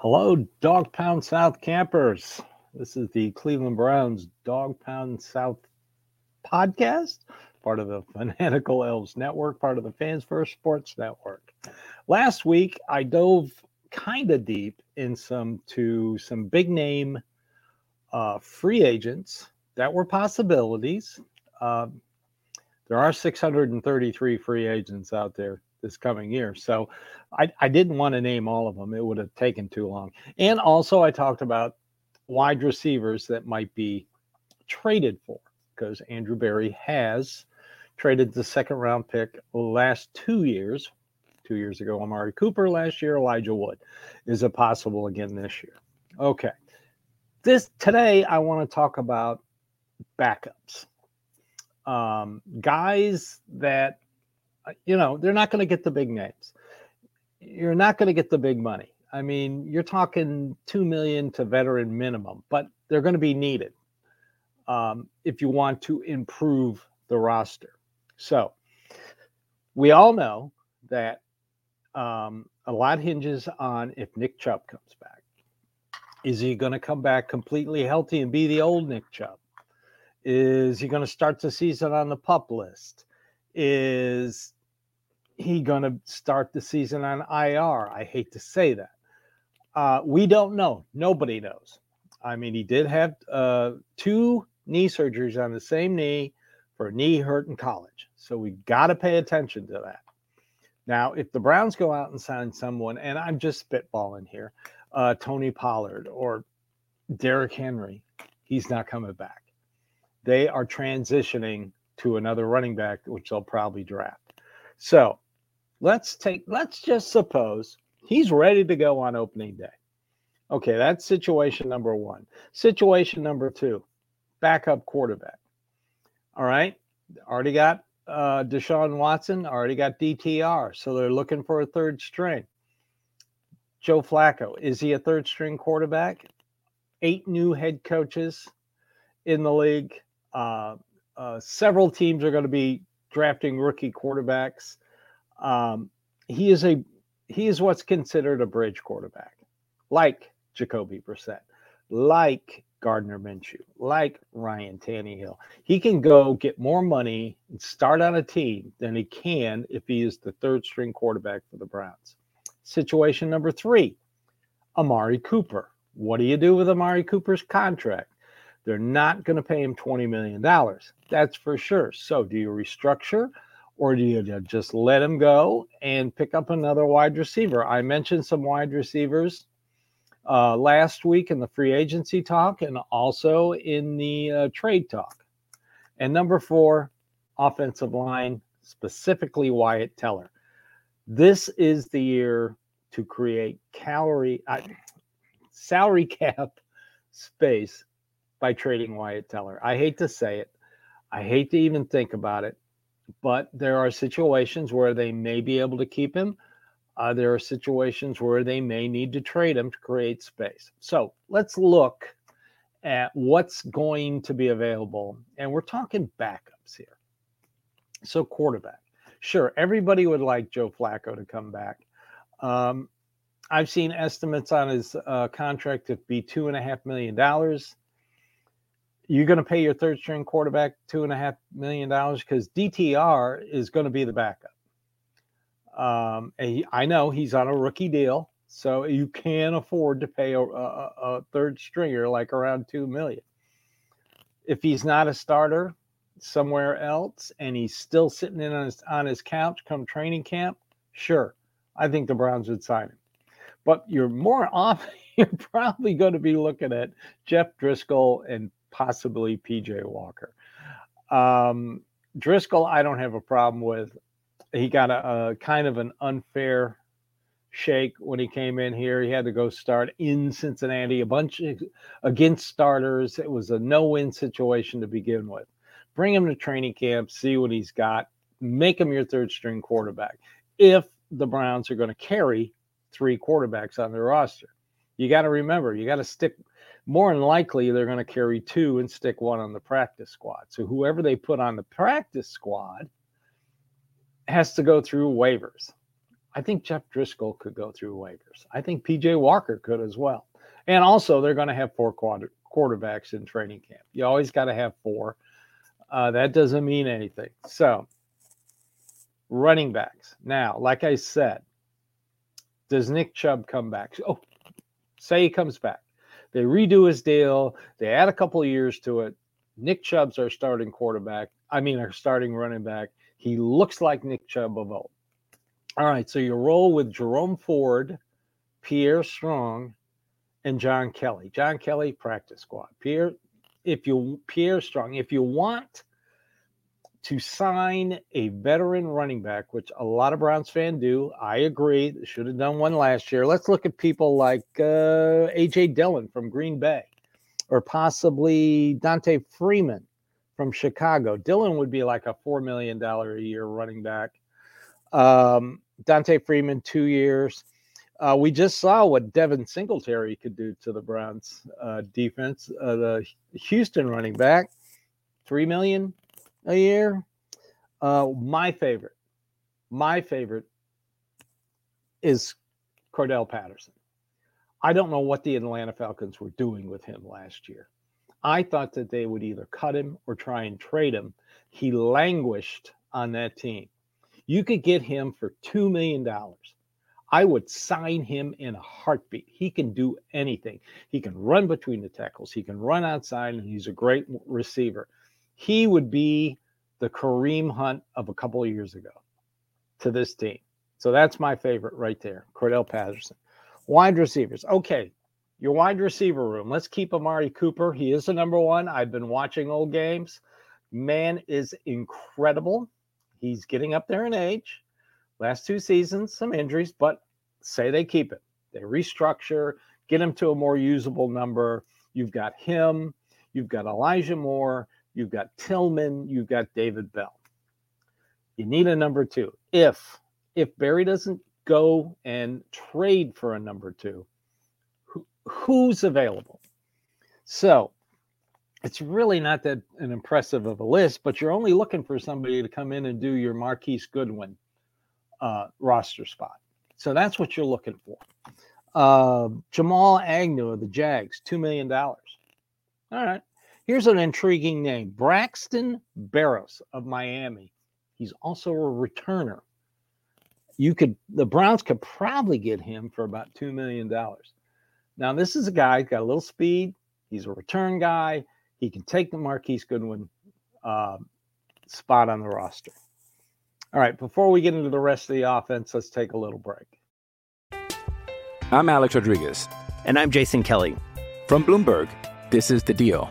Hello, Dawgpound South campers. This is the Cleveland Browns Dawgpound South podcast, part of the Fanatical Elves Network, part of the Fans First Sports Network. Last week, I dove kind of deep in some to some big name uh, free agents that were possibilities. Um, there are 633 free agents out there this coming year, so I, I didn't want to name all of them. It would have taken too long. And also, I talked about wide receivers that might be traded for because Andrew Berry has traded the second round pick last two years. Two years ago, Amari Cooper. Last year, Elijah Wood is it possible again this year. Okay. This today, I want to talk about backups. Um, guys that, you know, they're not going to get the big names you're not going to get the big money. I mean, you're talking two million to veteran minimum, but they're going to be needed um, if you want to improve the roster. So we all know that um, a lot hinges on if Nick Chubb comes back. Is he going to come back completely healthy and be the old Nick Chubb? Is he going to start the season on the pup list? Is he going to start the season on IR? I hate to say that. Uh, we don't know. Nobody knows. I mean, he did have uh, two knee surgeries on the same knee for knee hurt in college. So we got to pay attention to that. Now, if the Browns go out and sign someone, and I'm just spitballing here, uh, Tony Pollard or Derrick Henry, he's not coming back. They are transitioning to another running back, which they'll probably draft. So let's take let's just suppose he's ready to go on opening day. Okay, that's situation number one. Situation number two, backup quarterback. All right, already got uh, Deshaun Watson, already got DTR, so they're looking for a third string. Joe Flacco, is he a third string quarterback? Eight new head coaches in the league. Uh, uh, several teams are going to be drafting rookie quarterbacks. Um, he is a he is what's considered a bridge quarterback, like Jacoby Brissett, like Gardner Minshew, like Ryan Tannehill. He can go get more money and start on a team than he can if he is the third string quarterback for the Browns. Situation number three, Amari Cooper. What do you do with Amari Cooper's contract? They're not going to pay him $20 million. That's for sure. So, do you restructure or do you just let him go and pick up another wide receiver? I mentioned some wide receivers uh, last week in the free agency talk and also in the uh, trade talk. And number four, offensive line, specifically Wyatt Teller. This is the year to create calorie, uh, salary cap space by trading Wyatt Teller. I hate to say it. I hate to even think about it, but there are situations where they may be able to keep him. Uh, there are situations where they may need to trade him to create space. So let's look at what's going to be available. And we're talking backups here. So, quarterback. Sure, everybody would like Joe Flacco to come back. Um, I've seen estimates on his uh, contract to be two and a half million dollars. You're going to pay your third string quarterback two and a half million dollars because DTR is going to be the backup. Um, he, I know he's on a rookie deal, so you can afford to pay a, a, a third stringer like around two million. If he's not a starter somewhere else and he's still sitting in on his, on his couch come training camp, sure, I think the Browns would sign him. But you're more off. You're probably going to be looking at Jeff Driskel and possibly PJ Walker. Um, Driskel, I don't have a problem with. He got a, a kind of an unfair shake when he came in here. He had to go start in Cincinnati, a bunch of, against starters. It was a no-win situation to begin with. Bring him to training camp, see what he's got, make him your third string quarterback. If the Browns are going to carry three quarterbacks on their roster, you got to remember, you got to stick. More than likely, they're going to carry two and stick one on the practice squad. So whoever they put on the practice squad has to go through waivers. I think Jeff Driskel could go through waivers. I think PJ Walker could as well. And also, they're going to have four quarterbacks in training camp. You always got to have four. Uh, that doesn't mean anything. So, running backs. Now, like I said, does Nick Chubb come back? Oh, say he comes back. They redo his deal. They add a couple of years to it. Nick Chubb's our starting quarterback. I mean, our starting running back. He looks like Nick Chubb of old. All right, so you roll with Jerome Ford, Pierre Strong, and John Kelly. John Kelly, practice squad. Pierre, if you Pierre Strong, if you want to sign a veteran running back, which a lot of Browns fans do, I agree. Should have done one last year. Let's look at people like uh, AJ Dillon from Green Bay, or possibly D'Onta Foreman from Chicago. Dillon would be like a four million dollar a year running back. Um, D'Onta Foreman, two years. Uh, we just saw what Devin Singletary could do to the Browns uh, defense. Uh, the Houston running back, three million a year. Uh, my favorite, my favorite is Cordarrelle Patterson. I don't know what the Atlanta Falcons were doing with him last year. I thought that they would either cut him or try and trade him. He languished on that team. You could get him for $2 million. I would sign him in a heartbeat. He can do anything. He can run between the tackles, he can run outside, and he's a great receiver. He would be the Kareem Hunt of a couple of years ago to this team. So that's my favorite right there, Cordarrelle Patterson. Wide receivers. Okay, your wide receiver room. Let's keep Amari Cooper. He is the number one. I've been watching old games. Man is incredible. He's getting up there in age. Last two seasons, some injuries, but say they keep it. They restructure, get him to a more usable number. You've got him, you've got Elijah Moore, you've got Tillman, you've got David Bell. You need a number two. If if Berry doesn't go and trade for a number two, who, who's available? So it's really not that an impressive of a list, but you're only looking for somebody to come in and do your Marquise Goodwin uh, roster spot. So that's what you're looking for. Uh, Jamal Agnew of the Jags, $2 million. All right. Here's an intriguing name Braxton Berrios of Miami. He's also a returner. You could, the Browns could probably get him for about $2 million. Now, this is a guy, who's got a little speed. He's a return guy. He can take the Marquise Goodwin uh, spot on the roster. All right, before we get into the rest of the offense, let's take a little break. I'm Alex Rodriguez. And I'm Jason Kelly. From Bloomberg, this is The Deal.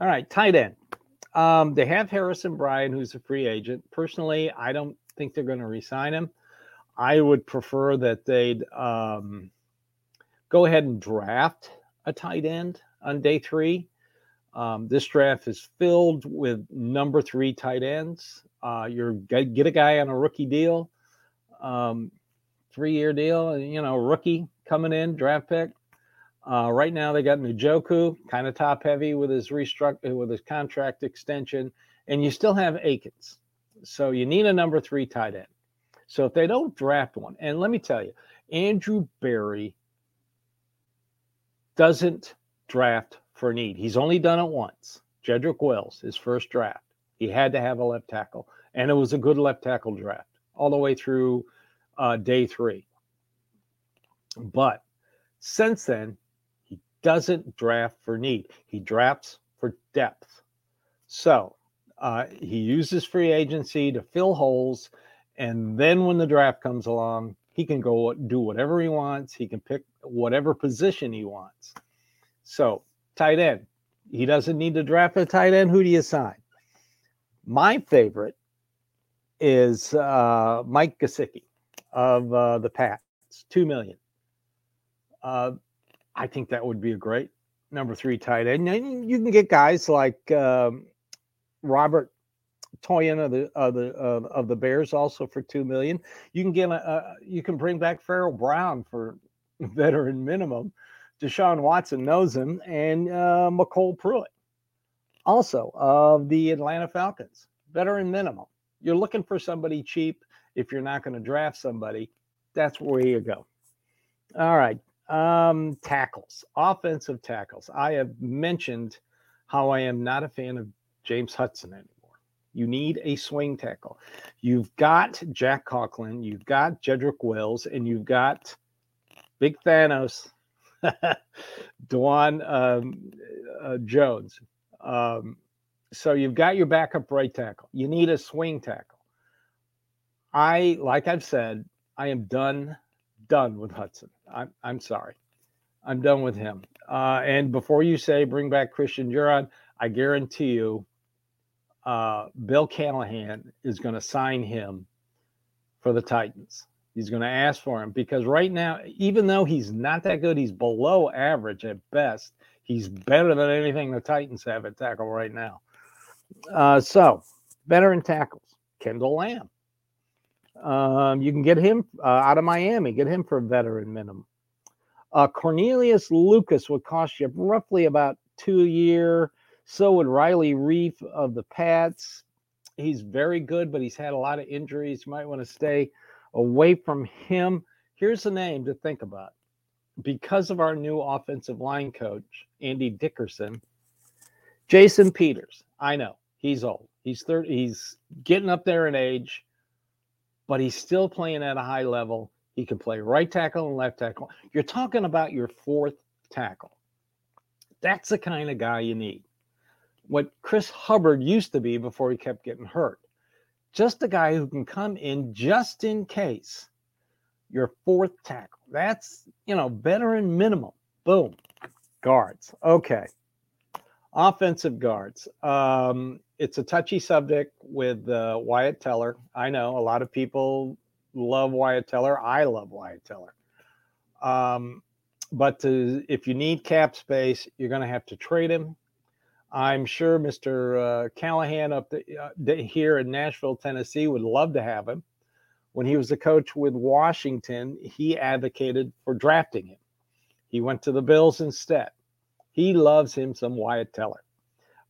All right, tight end. Um, they have Harrison Bryant, who's a free agent. Personally, I don't think they're going to re-sign him. I would prefer that they'd um, go ahead and draft a tight end on day three. Um, this draft is filled with number three tight ends. Uh, you're get get a guy on a rookie deal, um, three-year deal, you know rookie coming in draft pick. Uh, right now, they got Njoku, kind of top heavy with his restruct with his contract extension, and you still have Akins. So you need a number three tight end. So if they don't draft one, and let me tell you, Andrew Berry doesn't draft for need. He's only done it once. Jedrick Wills, his first draft. He had to have a left tackle, and it was a good left tackle draft all the way through uh, day three. But since then, he doesn't draft for need. He drafts for depth. So uh, he uses free agency to fill holes. And then when the draft comes along, he can go do whatever he wants. He can pick whatever position he wants. So, tight end. He doesn't need to draft a tight end. Who do you sign? My favorite is uh, Mike Gesicki of uh, the Pats, two million. Uh, I think that would be a great number three tight end. And you can get guys like um, Robert Tonyan of the of the uh, of the Bears also for two million. You can get a, a you can bring back Pharaoh Brown for veteran minimum. Deshaun Watson knows him, and uh, MyCole Pruitt, also of the Atlanta Falcons, veteran minimum. You're looking for somebody cheap. If you're not going to draft somebody, that's where you go. All right, um, tackles, offensive tackles. I have mentioned how I am not a fan of James Hudson anymore. You need a swing tackle. You've got Jack Conklin, you've got Jedrick Wills, and you've got Big Thanos, Dawand um, uh, Jones. Um, so you've got your backup right tackle. You need a swing tackle. I, like I've said, I am done, done with Hudson. I'm, I'm sorry. I'm done with him. Uh, and before you say bring back Christian Duron, I guarantee you uh, Bill Callahan is going to sign him for the Titans. He's going to ask for him because right now, even though he's not that good, he's below average at best. He's better than anything the Titans have at tackle right now. Uh, so, veteran tackles, Kendall Lamm. Um, you can get him uh, out of Miami, get him for a veteran minimum. Uh, Cornelius Lucas would cost you roughly about two a year. So would Riley Reiff of the Pats. He's very good, but he's had a lot of injuries. You might want to stay away from him. Here's a name to think about. Because of our new offensive line coach, Andy Dickerson, Jason Peters. I know he's old. He's 30, he's getting up there in age, but he's still playing at a high level. He can play right tackle and left tackle. You're talking about your fourth tackle. That's the kind of guy you need what Chris Hubbard used to be before he kept getting hurt. Just a guy who can come in just in case your fourth tackle. That's, you know, veteran minimum. Boom. Guards. Okay. Offensive guards. Um, it's a touchy subject with uh, Wyatt Teller. I know a lot of people love Wyatt Teller. I love Wyatt Teller. Um, but to, if you need cap space, you're going to have to trade him I'm sure Mr. Uh, Callahan up the, uh, here in Nashville, Tennessee, would love to have him. When he was the coach with Washington, he advocated for drafting him. He went to the Bills instead. He loves him some Wyatt Teller.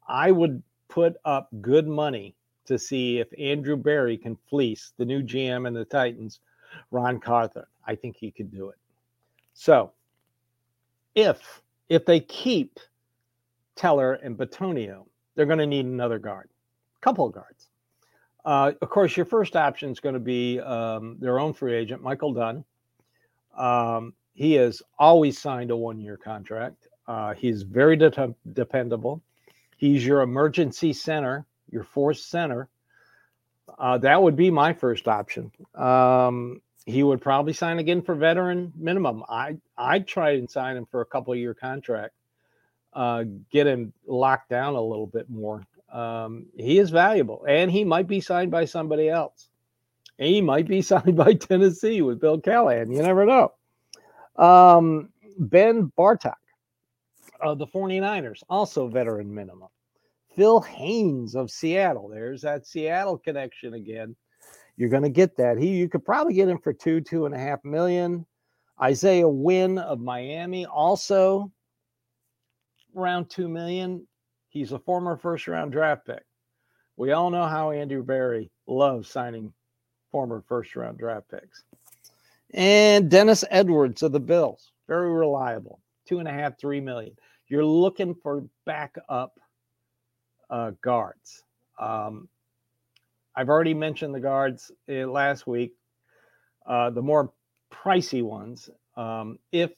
I would put up good money to see if Andrew Berry can fleece the new GM and the Titans, Ran Carthon. I think he could do it. So, if if they keep Teller, and Bitonio, they're going to need another guard, couple of guards. Uh, of course, your first option is going to be um, their own free agent, Michael Dunn. Um, he has always signed a one year contract. Uh, he's very de- dependable. He's your emergency center, your fourth center. Uh, that would be my first option. Um, he would probably sign again for veteran minimum. I I'd try and sign him for a couple year contract uh, get him locked down a little bit more. Um, he is valuable, and he might be signed by somebody else. He might be signed by Tennessee with Bill Callahan. You never know. Um, ben Bartok of the 49ers, also veteran minimum. Phil Haynes of Seattle. There's that Seattle connection again. You're going to get that. He, you could probably get him for two, two and a half million. Isaiah Wynn of Miami, also around two million. He's a former first round draft pick. We all know how Andrew Berry loves signing former first round draft picks. And Dennis Edwards of the Bills, very reliable, two and a half, three million. You're looking for backup uh, guards. Um, I've already mentioned the guards uh, last week. Uh, the more pricey ones, um, if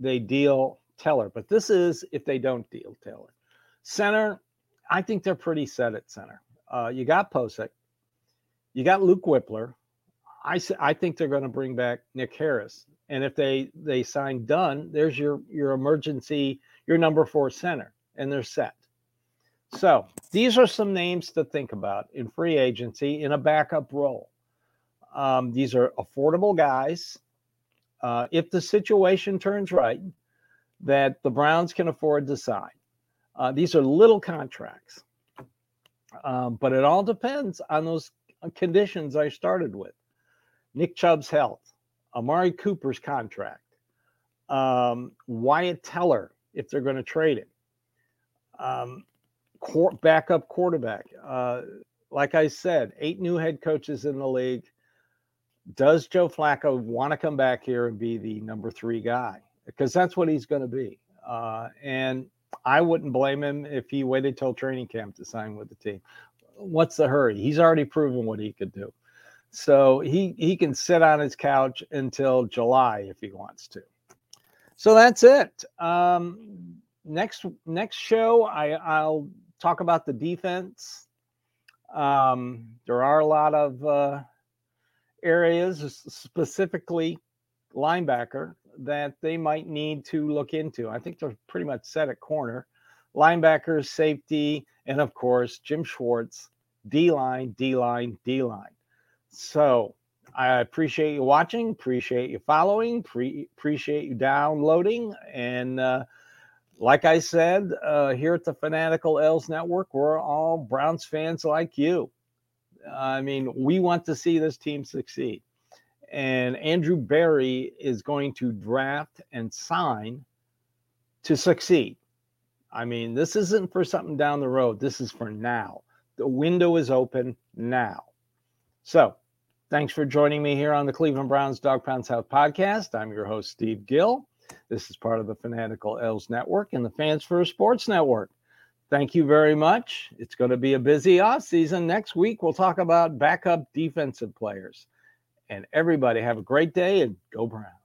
they deal Teller, but this is if they don't deal Teller. Center, I think they're pretty set at center. Uh, you got Pocic, you got Luke Wypler. I I think they're going to bring back Nick Harris, and if they they sign Dunn, there's your your emergency your number four center, and they're set. So these are some names to think about in free agency in a backup role. Um, these are affordable guys. Uh, if the situation turns right, that the Browns can afford to sign. Uh, these are little contracts, um, but it all depends on those conditions I started with. Nick Chubb's health, Amari Cooper's contract, um, Wyatt Teller, if they're going to trade it, um, backup quarterback. Uh, like I said, eight new head coaches in the league. Does Joe Flacco want to come back here and be the number three guy? Because that's what he's going to be. Uh, and I wouldn't blame him if he waited till training camp to sign with the team. What's the hurry? He's already proven what he could do. So he he can sit on his couch until July if he wants to. So that's it. Um, next next show, I I'll talk about the defense. Um, there are a lot of uh, areas, specifically linebacker, that they might need to look into. I think they're pretty much set at corner. Linebackers, safety, and of course, Jim Schwartz, D line, D line, D line. So I appreciate you watching, appreciate you following, pre- appreciate you downloading. And uh, like I said, uh, here at the Fanatical L's Network, we're all Browns fans like you. I mean, we want to see this team succeed. And Andrew Berry is going to draft and sign to succeed. I mean, this isn't for something down the road. This is for now. The window is open now. So, thanks for joining me here on the Cleveland Browns Dawgpound South podcast. I'm your host, Steve Gill. This is part of the Fanatical L's Network and the Fans First Sports Network. Thank you very much. It's going to be a busy off season. Next week, we'll talk about backup defensive players. And everybody have a great day and go Browns.